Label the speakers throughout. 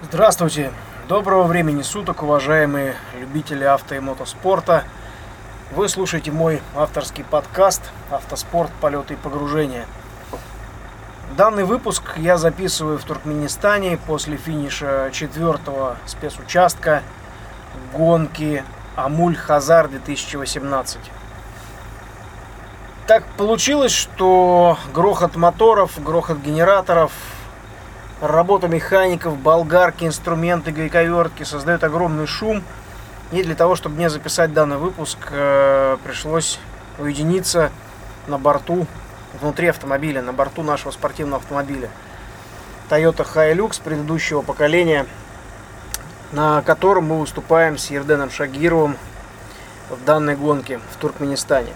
Speaker 1: Здравствуйте! Доброго времени суток, уважаемые любители авто и мотоспорта. Вы слушаете мой авторский подкаст «Автоспорт. Полеты и погружения». Данный выпуск я записываю в Туркменистане после финиша четвертого спецучастка гонки Амуль-Хазар 2018. Так получилось, что грохот моторов, грохот генераторов – Работа механиков, болгарки, инструменты, гайковертки создает огромный шум. И для того, чтобы мне записать данный выпуск, э, пришлось уединиться на борту, внутри автомобиля, на борту нашего спортивного автомобиля. Toyota Hilux предыдущего поколения, на котором мы выступаем с Ерденом Шагировым в данной гонке в Туркменистане.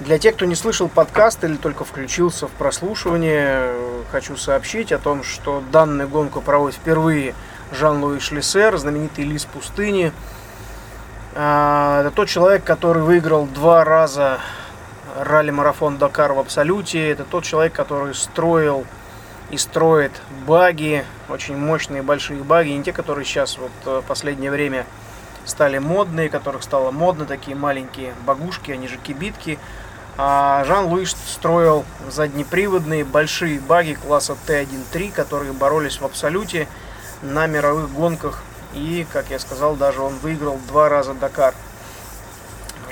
Speaker 1: Для тех, кто не слышал подкаст или только включился в прослушивание, хочу сообщить о том, что данную гонку проводит впервые Жан-Луи Шлиссер, знаменитый лис пустыни. А, это тот человек, который выиграл два раза ралли-марафон Дакар в Абсолюте. Это тот человек, который строил и строит баги, очень мощные большие баги, не те, которые сейчас вот в последнее время стали модные, которых стало модно, такие маленькие багушки, они же кибитки, а Жан-Луи строил заднеприводные большие баги класса Т1-3, которые боролись в абсолюте на мировых гонках. И, как я сказал, даже он выиграл два раза Дакар.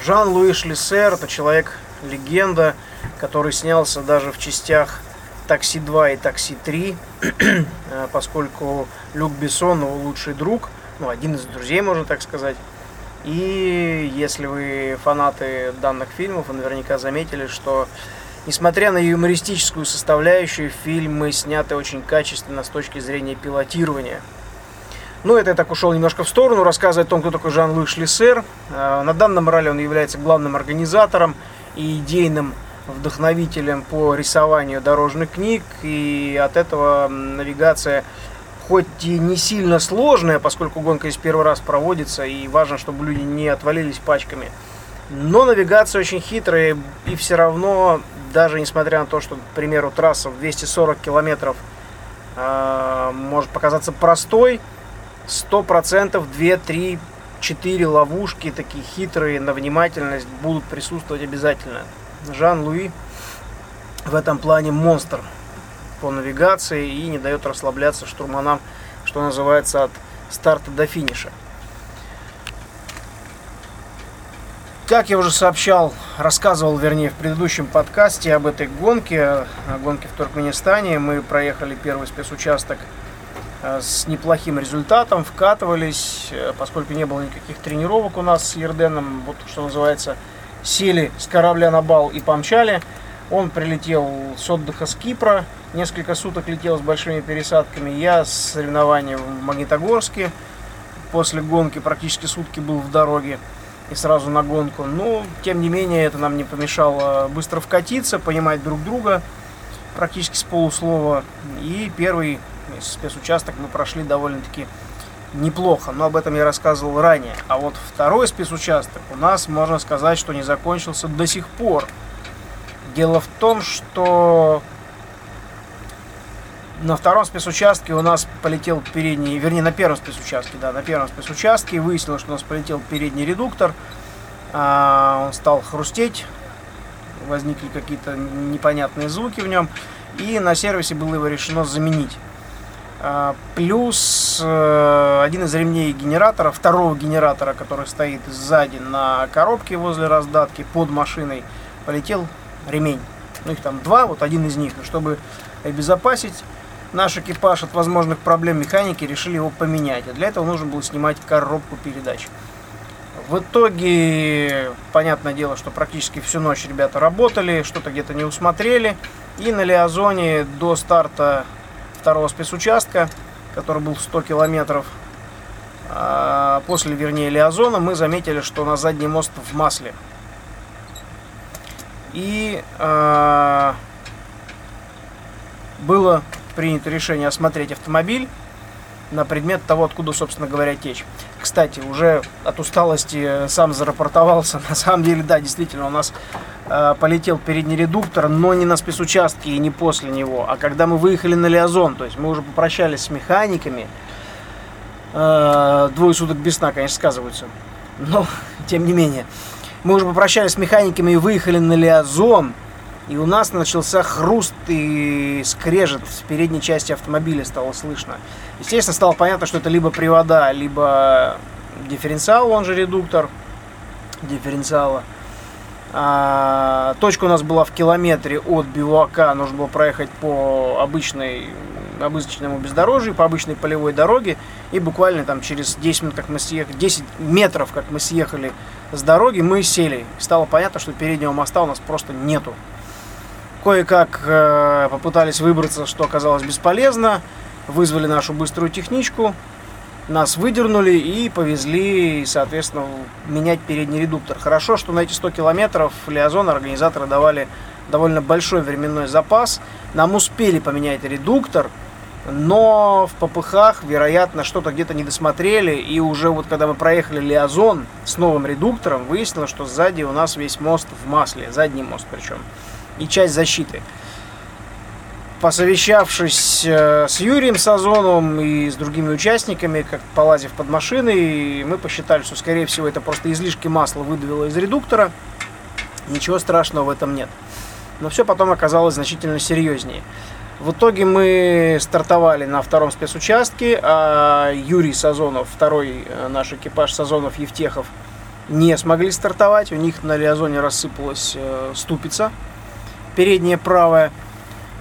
Speaker 1: Жан-Луи Шлиссер – это человек-легенда, который снялся даже в частях «Такси 2» и «Такси 3», поскольку Люк Бессон его лучший друг, ну, один из друзей, можно так сказать. И если вы фанаты данных фильмов, вы наверняка заметили, что несмотря на юмористическую составляющую, фильмы сняты очень качественно с точки зрения пилотирования. Ну, это я так ушел немножко в сторону, рассказывая о том, кто такой Жан-Луи Шлиссер. Э, на данном ралли он является главным организатором и идейным вдохновителем по рисованию дорожных книг, и от этого навигация хоть и не сильно сложная, поскольку гонка из первый раз проводится, и важно, чтобы люди не отвалились пачками. Но навигация очень хитрая, и все равно, даже несмотря на то, что, к примеру, трасса в 240 километров э, может показаться простой, 100% 2, 3, 4 ловушки, такие хитрые, на внимательность будут присутствовать обязательно. Жан-Луи в этом плане монстр по навигации и не дает расслабляться штурманам, что называется, от старта до финиша. Как я уже сообщал, рассказывал, вернее, в предыдущем подкасте об этой гонке, о гонке в Туркменистане, мы проехали первый спецучасток э, с неплохим результатом, вкатывались, э, поскольку не было никаких тренировок у нас с Ерденом, вот что называется, сели с корабля на бал и помчали. Он прилетел с отдыха с Кипра, несколько суток летел с большими пересадками. Я с соревнований в Магнитогорске. После гонки практически сутки был в дороге и сразу на гонку. Но, тем не менее, это нам не помешало быстро вкатиться, понимать друг друга практически с полуслова. И первый спецучасток мы прошли довольно-таки неплохо, но об этом я рассказывал ранее. А вот второй спецучасток у нас, можно сказать, что не закончился до сих пор. Дело в том, что на втором спецучастке у нас полетел передний, вернее на первом спецучастке, да, на первом спецучастке выяснилось, что у нас полетел передний редуктор, а, он стал хрустеть, возникли какие-то непонятные звуки в нем, и на сервисе было его решено заменить. А, плюс э, один из ремней генератора, второго генератора, который стоит сзади на коробке возле раздатки под машиной, полетел ремень. Ну, их там два, вот один из них. Но чтобы обезопасить наш экипаж от возможных проблем механики, решили его поменять. А для этого нужно было снимать коробку передач. В итоге, понятное дело, что практически всю ночь ребята работали, что-то где-то не усмотрели. И на Лиазоне до старта второго спецучастка, который был 100 километров, а, после, вернее, Лиазона, мы заметили, что на задний мост в масле. И э, было принято решение осмотреть автомобиль на предмет того, откуда, собственно говоря, течь. Кстати, уже от усталости сам зарапортовался. На самом деле, да, действительно, у нас э, полетел передний редуктор, но не на спецучастке и не после него, а когда мы выехали на Лиазон. То есть мы уже попрощались с механиками, Э, двое суток без сна, конечно, сказываются. Но, тем не менее. Мы уже попрощались с механиками и выехали на Лиазон. И у нас начался хруст и скрежет в передней части автомобиля стало слышно. Естественно, стало понятно, что это либо привода, либо дифференциал, он же редуктор дифференциала. А, точка у нас была в километре от бивака. Нужно было проехать по обычной, обычному бездорожью, по обычной полевой дороге. И буквально там через 10 минут, как мы съехали, 10 метров, как мы съехали с дороги, мы сели. Стало понятно, что переднего моста у нас просто нету. Кое-как э, попытались выбраться, что оказалось бесполезно. Вызвали нашу быструю техничку, нас выдернули и повезли, соответственно, менять передний редуктор. Хорошо, что на эти 100 километров Лиазон организаторы давали довольно большой временной запас. Нам успели поменять редуктор, но в ППХ, вероятно, что-то где-то не досмотрели, и уже вот когда мы проехали Лиазон с новым редуктором, выяснилось, что сзади у нас весь мост в масле, задний мост причем, и часть защиты посовещавшись э, с Юрием Сазоновым и с другими участниками, как полазив под машиной, мы посчитали, что, скорее всего, это просто излишки масла выдавило из редуктора. Ничего страшного в этом нет. Но все потом оказалось значительно серьезнее. В итоге мы стартовали на втором спецучастке, а Юрий Сазонов, второй э, наш экипаж Сазонов Евтехов, не смогли стартовать. У них на Лиазоне рассыпалась э, ступица, передняя правая.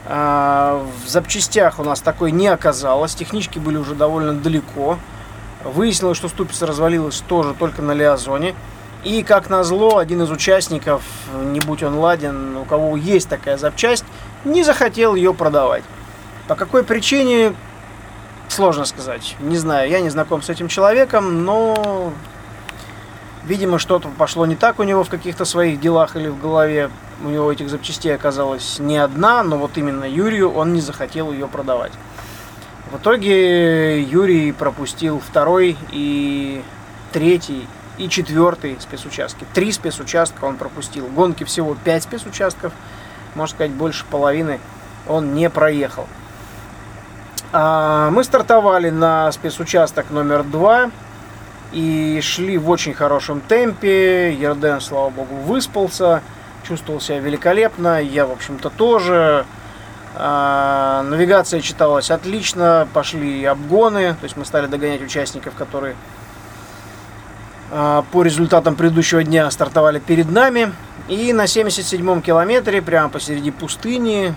Speaker 1: А, в запчастях у нас такой не оказалось. Технички были уже довольно далеко. Выяснилось, что ступица развалилась тоже только на Лиазоне. И, как назло, один из участников, не будь он ладен, у кого есть такая запчасть, не захотел ее продавать. По какой причине, сложно сказать. Не знаю, я не знаком с этим человеком, но, видимо, что-то пошло не так у него в каких-то своих делах или в голове у него этих запчастей оказалось не одна, но вот именно Юрию он не захотел ее продавать. В итоге Юрий пропустил второй и третий и четвертый спецучастки. Три спецучастка он пропустил. Гонки всего пять спецучастков, можно сказать, больше половины он не проехал. А, мы стартовали на спецучасток номер два и шли в очень хорошем темпе. Ерден, слава богу, выспался чувствовал себя великолепно, я, в общем-то, тоже. А, навигация читалась отлично, пошли обгоны, то есть мы стали догонять участников, которые а, по результатам предыдущего дня стартовали перед нами. И на 77-м километре, прямо посреди пустыни,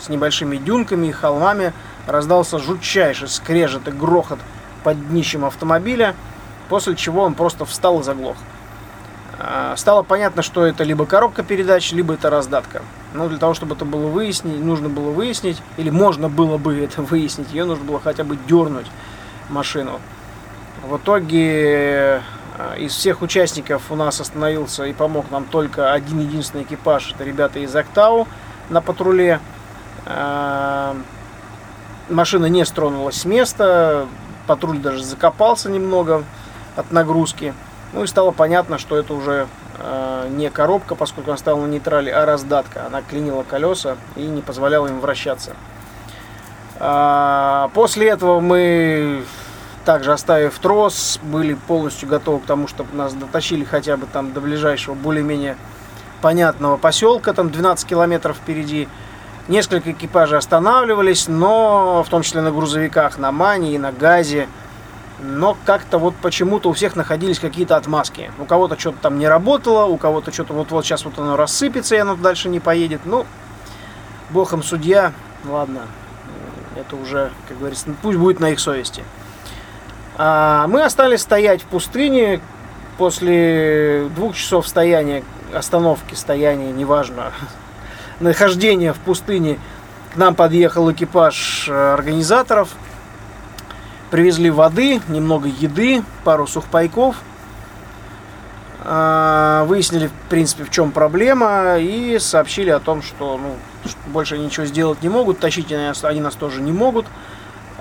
Speaker 1: с небольшими дюнками и холмами, раздался жутчайший скрежет и грохот под днищем автомобиля, после чего он просто встал и заглох. А, стало понятно, что это либо коробка передач, либо это раздатка. Но для того, чтобы это было выяснить, нужно было выяснить, или можно было бы это выяснить, ее нужно было хотя бы дернуть машину. В итоге а, из всех участников у нас остановился и помог нам только один единственный экипаж. Это ребята из Актау на патруле. А, машина не стронулась с места, патруль даже закопался немного от нагрузки. Ну и стало понятно, что это уже э, не коробка, поскольку она стала на нейтрале, а раздатка. Она клинила колеса и не позволяла им вращаться. А, после этого мы, также оставив трос, были полностью готовы к тому, чтобы нас дотащили хотя бы там до ближайшего более-менее понятного поселка, там 12 километров впереди. Несколько экипажей останавливались, но в том числе на грузовиках, на Мане и на Газе но как-то вот почему-то у всех находились какие-то отмазки. У кого-то что-то там не работало, у кого-то что-то вот-вот сейчас вот оно рассыпется, и оно дальше не поедет. Ну, богом судья, ладно, это уже, как говорится, пусть будет на их совести. А мы остались стоять в пустыне после двух часов стояния, остановки, стояния, неважно, нахождения в пустыне. К нам подъехал экипаж э, организаторов – Привезли воды, немного еды, пару сухпайков. А, выяснили, в принципе, в чем проблема и сообщили о том, что, ну, больше ничего сделать не могут, тащить они нас, тоже не могут,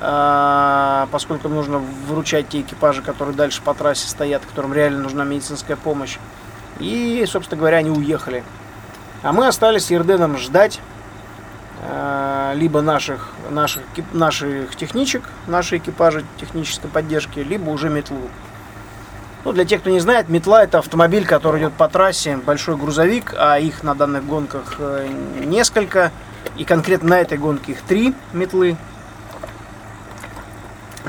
Speaker 1: а, поскольку нужно выручать те экипажи, которые дальше по трассе стоят, которым реально нужна медицинская помощь. И, собственно говоря, они уехали. А мы остались с Ерденом ждать либо наших, наших, наших техничек, нашей экипажи технической поддержки, либо уже метлу. Ну, для тех, кто не знает, метла это автомобиль, который идет по трассе, большой грузовик, а их на данных гонках э, несколько. И конкретно на этой гонке их три метлы.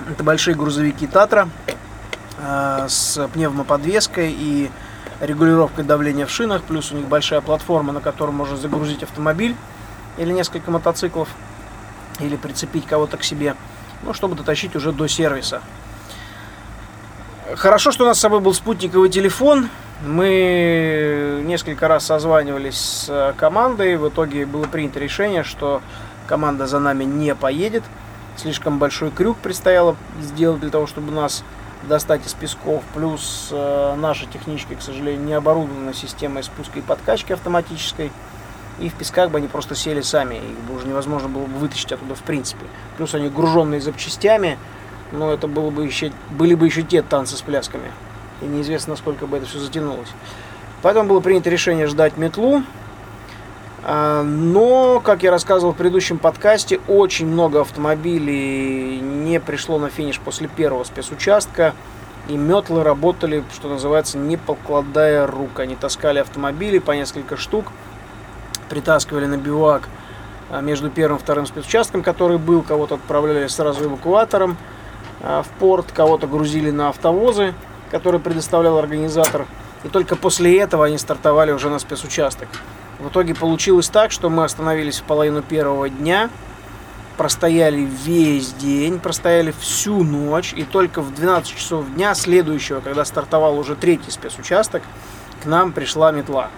Speaker 1: Это большие грузовики Татра э, с пневмоподвеской и регулировкой давления в шинах. Плюс у них большая платформа, на которой можно загрузить автомобиль или несколько мотоциклов, или прицепить кого-то к себе, ну, чтобы дотащить уже до сервиса. Хорошо, что у нас с собой был спутниковый телефон. Мы несколько раз созванивались с командой. В итоге было принято решение, что команда за нами не поедет. Слишком большой крюк предстояло сделать для того, чтобы нас достать из песков. Плюс э, наши технички, к сожалению, не оборудованы системой спуска и подкачки автоматической. И в песках бы они просто сели сами. Их бы уже невозможно было бы вытащить оттуда в принципе. Плюс они груженные запчастями но это было бы еще, были бы еще те танцы с плясками. И неизвестно, насколько бы это все затянулось. Поэтому было принято решение ждать метлу. А, но, как я рассказывал в предыдущем подкасте, очень много автомобилей не пришло на финиш после первого спецучастка. И метлы работали, что называется, не покладая рук. Они таскали автомобили по несколько штук, притаскивали на бивак а, между первым и вторым спецучастком, который был, кого-то отправляли сразу эвакуатором. А, в порт, кого-то грузили на автовозы, которые предоставлял организатор. И только после этого они стартовали уже на спецучасток. В итоге получилось так, что мы остановились в половину первого дня, простояли весь день, простояли всю ночь, и только в 12 часов дня следующего, когда стартовал уже третий спецучасток, к нам пришла метла.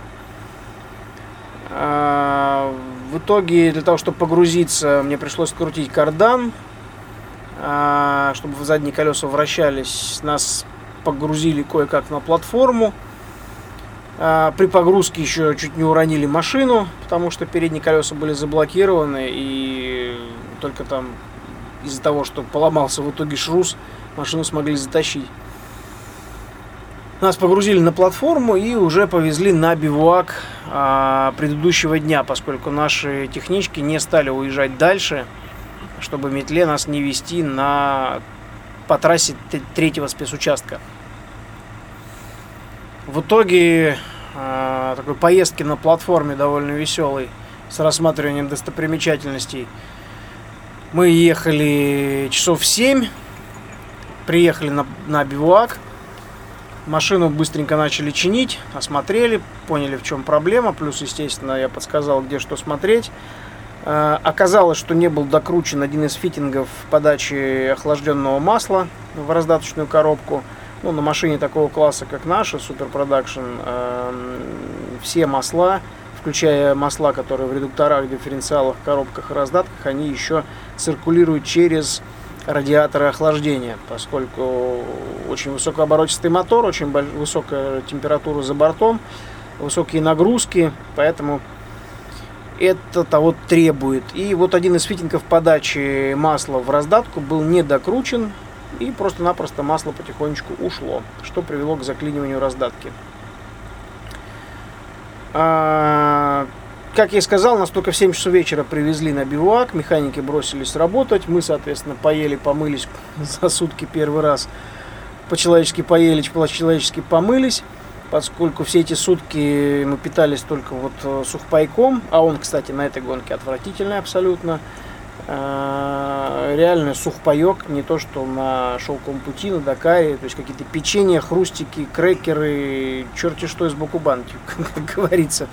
Speaker 1: А, в итоге для того, чтобы погрузиться, мне пришлось крутить кардан, а, чтобы задние колеса вращались. Нас погрузили кое-как на платформу. А, при погрузке еще чуть не уронили машину, потому что передние колеса были заблокированы, и только там из-за того, что поломался в итоге шрус, машину смогли затащить. Нас погрузили на платформу и уже повезли на бивуак а, предыдущего дня, поскольку наши технички не стали уезжать дальше чтобы метле нас не вести на, по трассе третьего спецучастка. В итоге э, такой поездки на платформе довольно веселой с рассматриванием достопримечательностей. Мы ехали часов 7, приехали на, на бивуак, машину быстренько начали чинить, осмотрели, поняли в чем проблема, плюс, естественно, я подсказал, где что смотреть. Э, оказалось, что не был докручен один из фитингов подачи охлажденного масла в раздаточную коробку. Ну, на машине такого класса, как наша, Super Production, эм, все масла, включая масла, которые в редукторах, дифференциалах, коробках и раздатках, они еще циркулируют через радиаторы охлаждения, поскольку очень высокооборотистый мотор, очень высокая температура за бортом, высокие нагрузки, поэтому это того требует. И вот один из фитингов подачи масла в раздатку был не докручен, и просто-напросто масло потихонечку ушло, что привело к заклиниванию раздатки. А, как я и сказал, нас только в 7 часов вечера привезли на бивуак, механики бросились работать, мы, соответственно, поели, помылись за сутки первый раз, по-человечески поели, по-человечески помылись поскольку все эти сутки мы питались только вот э, сухпайком, а он, кстати, на этой гонке отвратительный абсолютно. Э, реально сухпайок, не то что на шелковом пути, на Дакаре, то есть какие-то печенья, хрустики, крекеры, черти что из бакубанки, как говорится.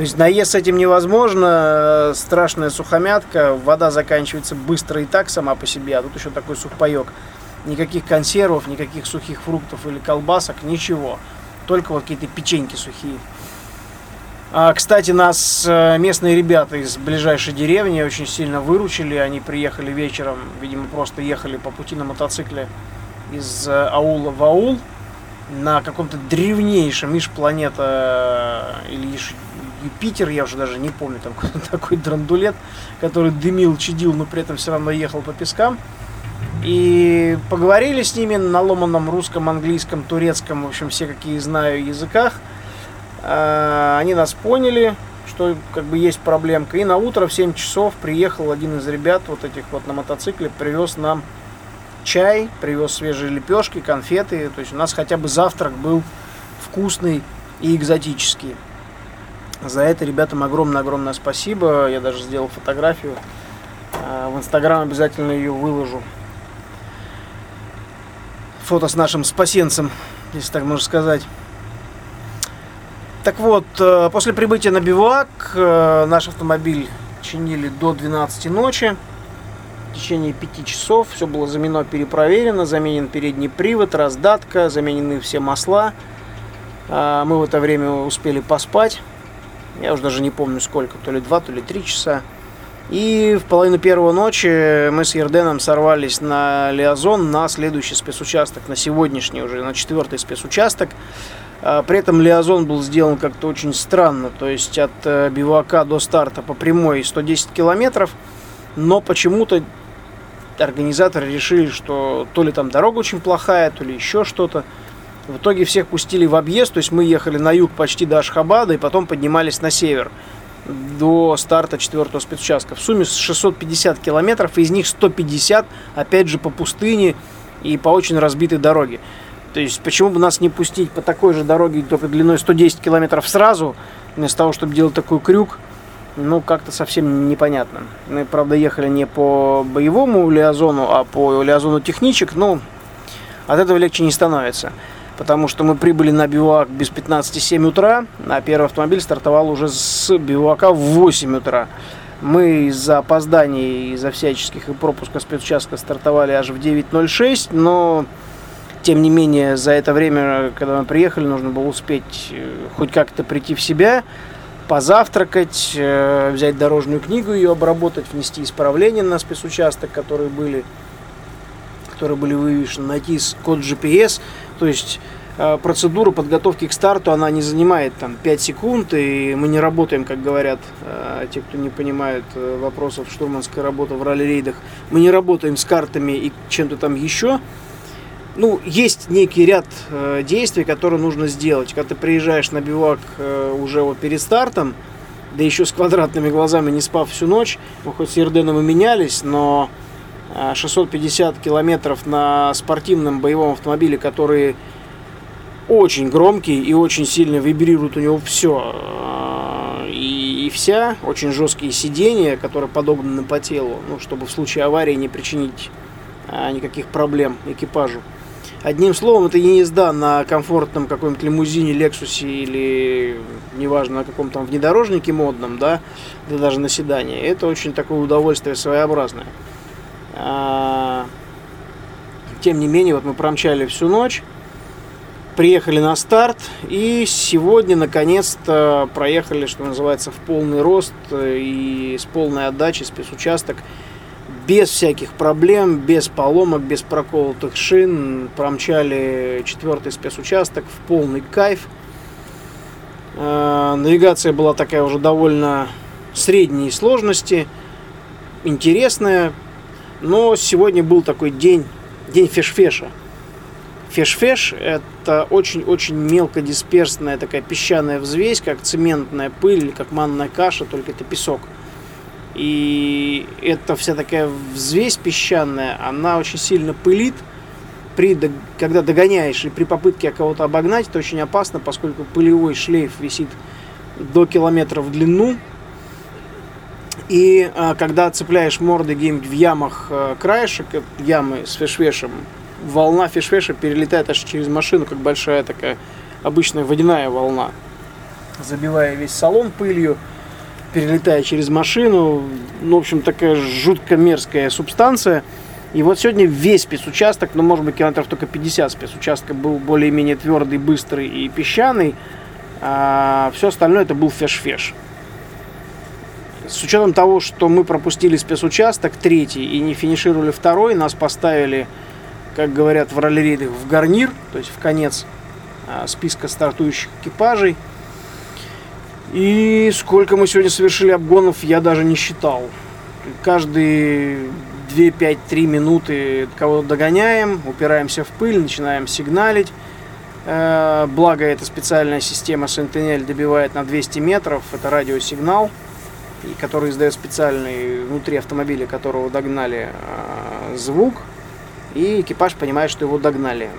Speaker 1: То есть наесть с этим невозможно, страшная сухомятка, вода заканчивается быстро и так сама по себе, а тут еще такой сухпайок. Никаких консервов, никаких сухих фруктов или колбасок, ничего только вот какие-то печеньки сухие. А, кстати, нас э, местные ребята из ближайшей деревни очень сильно выручили. Они приехали вечером, видимо, просто ехали по пути на мотоцикле из э, аула в аул на каком-то древнейшем межпланета э, или Юпитер, я уже даже не помню, там такой драндулет, который дымил, чадил, но при этом все равно ехал по пескам. И поговорили с ними на ломаном русском, английском, турецком, в общем, все какие знаю языках. А, они нас поняли, что как бы есть проблемка. И на утро в 7 часов приехал один из ребят вот этих вот на мотоцикле, привез нам чай, привез свежие лепешки, конфеты. То есть у нас хотя бы завтрак был вкусный и экзотический. За это ребятам огромное-огромное спасибо. Я даже сделал фотографию. А, в Инстаграм обязательно ее выложу. Фото с нашим спасенцем, если так можно сказать. Так вот, э, после прибытия на бивак э, наш автомобиль чинили до 12 ночи. В течение 5 часов все было заменено, перепроверено, заменен передний привод, раздатка, заменены все масла. А, мы в это время успели поспать. Я уже даже не помню сколько, то ли 2, то ли 3 часа. И в половину первого ночи мы с Ерденом сорвались на Лиазон на следующий спецучасток, на сегодняшний уже, на четвертый спецучасток. А, при этом Лиазон был сделан как-то очень странно, то есть от э, бивака до старта по прямой 110 километров, но почему-то организаторы решили, что то ли там дорога очень плохая, то ли еще что-то. В итоге всех пустили в объезд, то есть мы ехали на юг почти до Ашхабада и потом поднимались на север до старта четвертого спецучастка. В сумме 650 километров, из них 150 опять же по пустыне и по очень разбитой дороге. То есть, почему бы нас не пустить по такой же дороге, только длиной 110 километров сразу, вместо того, чтобы делать такой крюк, ну, как-то совсем непонятно. Мы, правда, ехали не по боевому лиазону, а по лиазону техничек, но от этого легче не становится. Потому что мы прибыли на бивак без 15,7 утра, а первый автомобиль стартовал уже с бивака в 8 утра. Мы из-за опозданий, из-за всяческих и пропуска спецучастка стартовали аж в 9.06, но тем не менее, за это время, когда мы приехали, нужно было успеть э, хоть как-то прийти в себя, позавтракать, э, взять дорожную книгу, ее обработать, внести исправления на спецучасток, которые были, которые были вывешены, найти код GPS. То есть э, процедура подготовки к старту, она не занимает там 5 секунд, и мы не работаем, как говорят те, кто не понимает вопросов штурманской работы в ралли-рейдах, мы не работаем с картами и чем-то там еще, ну, есть некий ряд э, действий, которые нужно сделать. Когда ты приезжаешь на бивак э, уже вот перед стартом, да еще с квадратными глазами, не спав всю ночь, мы хоть с Ерденом и менялись, но э, 650 километров на спортивном боевом автомобиле, который очень громкий и очень сильно вибрирует у него все э, и, и вся, очень жесткие сиденья, которые подогнаны по телу, ну, чтобы в случае аварии не причинить э, никаких проблем экипажу. Одним словом, это не езда на комфортном каком-нибудь лимузине, Лексусе или, неважно, на каком там внедорожнике модном, да, да даже на седане. Это очень такое удовольствие своеобразное. А, тем не менее, вот мы промчали всю ночь, приехали на старт и сегодня наконец-то проехали, что называется, в полный рост и с полной отдачей спецучасток без всяких проблем, без поломок, без проколотых шин промчали четвертый спецучасток в полный кайф. Э, навигация была такая уже довольно средней сложности, интересная, но сегодня был такой день, день феш-феша. Феш-феш – это очень-очень мелкодисперсная такая песчаная взвесь, как цементная пыль, как манная каша, только это песок – и эта вся такая взвесь песчаная, она очень сильно пылит. При, когда догоняешь и при попытке кого-то обогнать, это очень опасно, поскольку пылевой шлейф висит до километра в длину. И а, когда цепляешь морды где-нибудь в ямах а, краешек ямы с фешвешем, волна фешвеша перелетает аж через машину, как большая такая обычная водяная волна, забивая весь салон пылью перелетая через машину. Ну, в общем, такая жутко мерзкая субстанция. И вот сегодня весь спецучасток, ну, может быть, километров только 50 спецучастка был более-менее твердый, быстрый и песчаный. А все остальное это был феш-феш. С учетом того, что мы пропустили спецучасток третий и не финишировали второй, нас поставили, как говорят в ралли в гарнир, то есть в конец а, списка стартующих экипажей – и сколько мы сегодня совершили обгонов, я даже не считал. Каждые 2, 5, 3 минуты кого-то догоняем, упираемся в пыль, начинаем сигналить. Э, благо, эта специальная система Sentinel добивает на 200 метров. Это радиосигнал, который издает специальный внутри автомобиля, которого догнали э, звук. И экипаж понимает, что его догнали.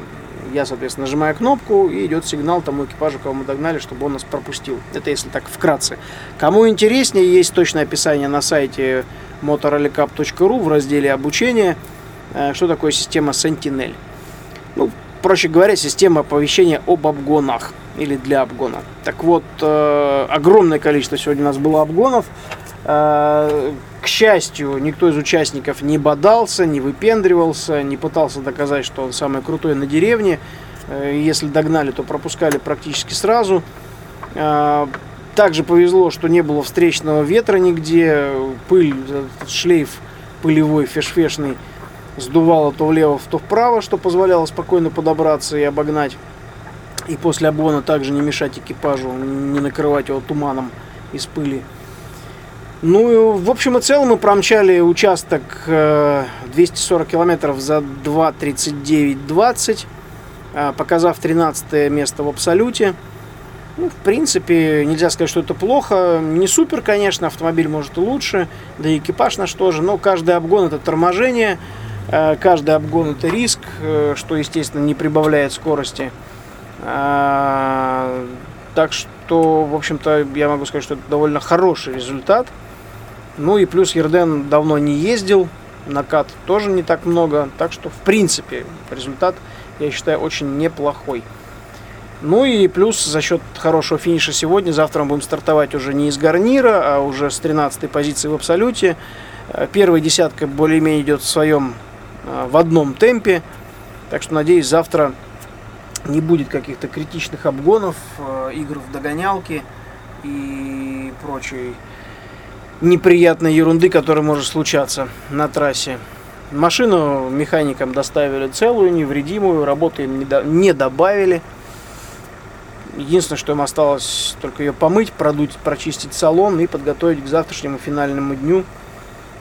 Speaker 1: Я, соответственно, нажимаю кнопку, и идет сигнал тому экипажу, кого мы догнали, чтобы он нас пропустил. Это если так вкратце. Кому интереснее, есть точное описание на сайте motorrallycup.ru в разделе обучения, э, что такое система Sentinel. Ну, проще говоря, система оповещения об обгонах или для обгона. Так вот, э, огромное количество сегодня у нас было обгонов. Э, к счастью, никто из участников не бодался, не выпендривался, не пытался доказать, что он самый крутой на деревне. Э, если догнали, то пропускали практически сразу. Также повезло, что не было встречного ветра нигде. Пыль, шлейф пылевой, фешфешный, сдувало то влево, то вправо, что позволяло спокойно подобраться и обогнать. И после обгона также не мешать экипажу, не накрывать его туманом из пыли. Ну, в общем и целом мы промчали участок 240 э, километров за 2.39.20, э, показав 13 место в абсолюте. Ну, в принципе, нельзя сказать, что это плохо. Не супер, конечно, автомобиль может и лучше, да и экипаж наш тоже, но каждый обгон это торможение, каждый обгон это риск, что, естественно, не прибавляет скорости. Так что, в общем-то, я могу сказать, что это довольно хороший результат – ну и плюс Ерден давно не ездил, накат тоже не так много, так что в принципе результат, я считаю, очень неплохой. Ну и плюс за счет хорошего финиша сегодня, завтра мы будем стартовать уже не из гарнира, а уже с 13 позиции в абсолюте. Э, первая десятка более-менее идет в своем, э, в одном темпе, так что надеюсь завтра не будет каких-то критичных обгонов, э, игр в догонялки и прочей неприятной ерунды, которая может случаться на трассе. Машину механикам доставили целую, невредимую, работы им не добавили. Единственное, что им осталось, только ее помыть, продуть, прочистить салон и подготовить к завтрашнему финальному дню,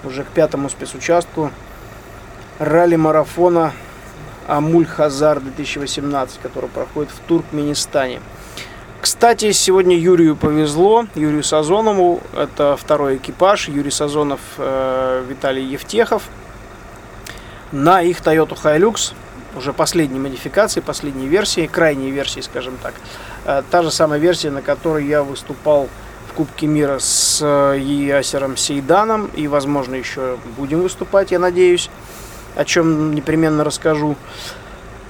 Speaker 1: уже к пятому спецучастку ралли-марафона Амуль Хазар 2018, который проходит в Туркменистане. Кстати, сегодня Юрию повезло, Юрию Сазонову, это второй экипаж, Юрий Сазонов, э, Виталий Евтехов, на их Toyota Hilux, уже последней модификации, последней версии, крайней версии, скажем так. Э, та же самая версия, на которой я выступал в Кубке мира с э, Ясером Сейданом, и, возможно, еще будем выступать, я надеюсь, о чем непременно расскажу.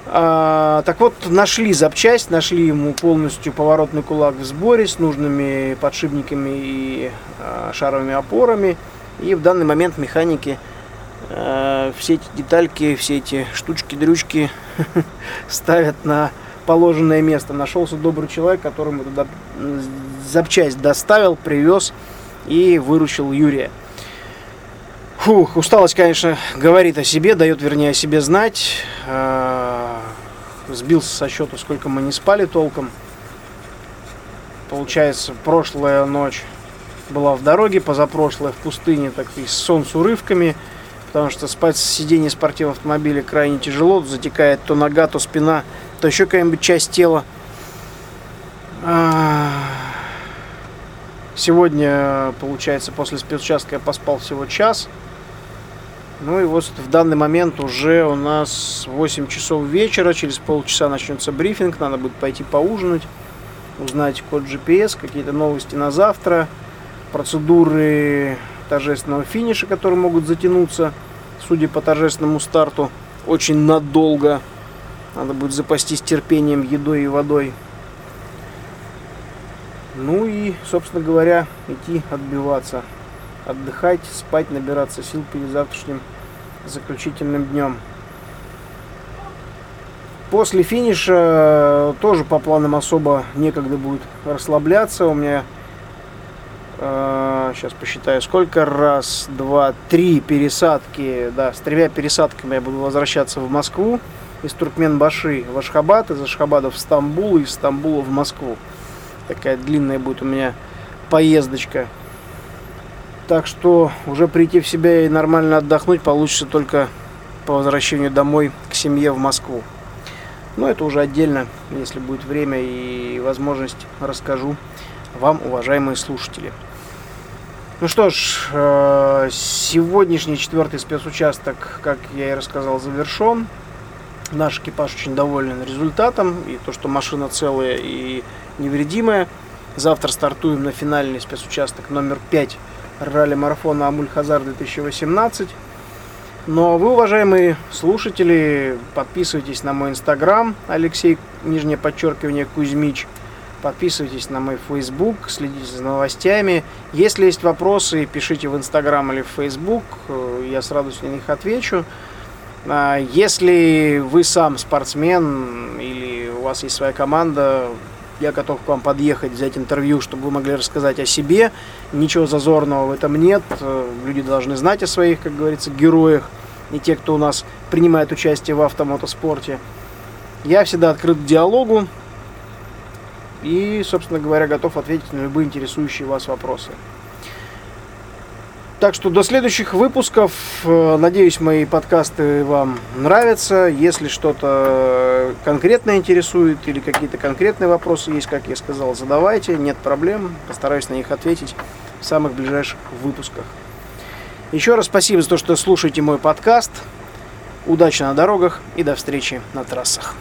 Speaker 1: А, так вот, нашли запчасть, нашли ему полностью поворотный кулак в сборе с нужными подшипниками и а, шаровыми опорами. И в данный момент механики а, все эти детальки, все эти штучки-дрючки ставят на положенное место. Нашелся добрый человек, которому туда запчасть доставил, привез и выручил Юрия. Фух, усталость, конечно, говорит о себе, дает, вернее, о себе знать. А, сбился со счета, сколько мы не спали толком. Получается, прошлая ночь была в дороге, позапрошлая в пустыне, так и сон с урывками. Потому что спать с сиденья спортивного автомобиля крайне тяжело. Затекает то нога, то спина, то еще какая-нибудь часть тела. А, сегодня, получается, после спецучастка я поспал всего час. Ну и вот в данный момент уже у нас 8 часов вечера, через полчаса начнется брифинг, надо будет пойти поужинать, узнать код GPS, какие-то новости на завтра, процедуры торжественного финиша, которые могут затянуться, судя по торжественному старту, очень надолго. Надо будет запастись терпением, едой и водой. Ну и, собственно говоря, идти отбиваться отдыхать, спать, набираться сил перед завтрашним заключительным днем. После финиша э, тоже по планам особо некогда будет расслабляться. У меня э, сейчас посчитаю, сколько раз, два, три пересадки. Да, с тремя пересадками я буду возвращаться в Москву из Туркменбаши в Ашхабад, из Ашхабада в Стамбул и из Стамбула в Москву. Такая длинная будет у меня поездочка. Так что уже прийти в себя и нормально отдохнуть получится только по возвращению домой к семье в Москву. Но это уже отдельно, если будет время и возможность, расскажу вам, уважаемые слушатели. Ну что ж, э, сегодняшний четвертый спецучасток, как я и рассказал, завершен. Наш экипаж очень доволен результатом и то, что машина целая и невредимая. Завтра стартуем на финальный спецучасток номер 5 ралли-марафона Амуль-Хазар 2018. Но вы, уважаемые слушатели, подписывайтесь на мой инстаграм Алексей, нижнее подчеркивание, Кузьмич. Подписывайтесь на мой Facebook, следите за новостями. Если есть вопросы, пишите в Инстаграм или в Facebook, я с радостью на них отвечу. А если вы сам спортсмен или у вас есть своя команда, я готов к вам подъехать, взять интервью, чтобы вы могли рассказать о себе. Ничего зазорного в этом нет. Люди должны знать о своих, как говорится, героях. И те, кто у нас принимает участие в автомотоспорте. Я всегда открыт к диалогу. И, собственно говоря, готов ответить на любые интересующие вас вопросы. Так что до следующих выпусков. Э, надеюсь, мои подкасты вам нравятся. Если что-то конкретно интересует или какие-то конкретные вопросы есть, как я сказал, задавайте. Нет проблем. Постараюсь на них ответить в самых ближайших выпусках. Еще раз спасибо за то, что слушаете мой подкаст. Удачи на дорогах и до встречи на трассах.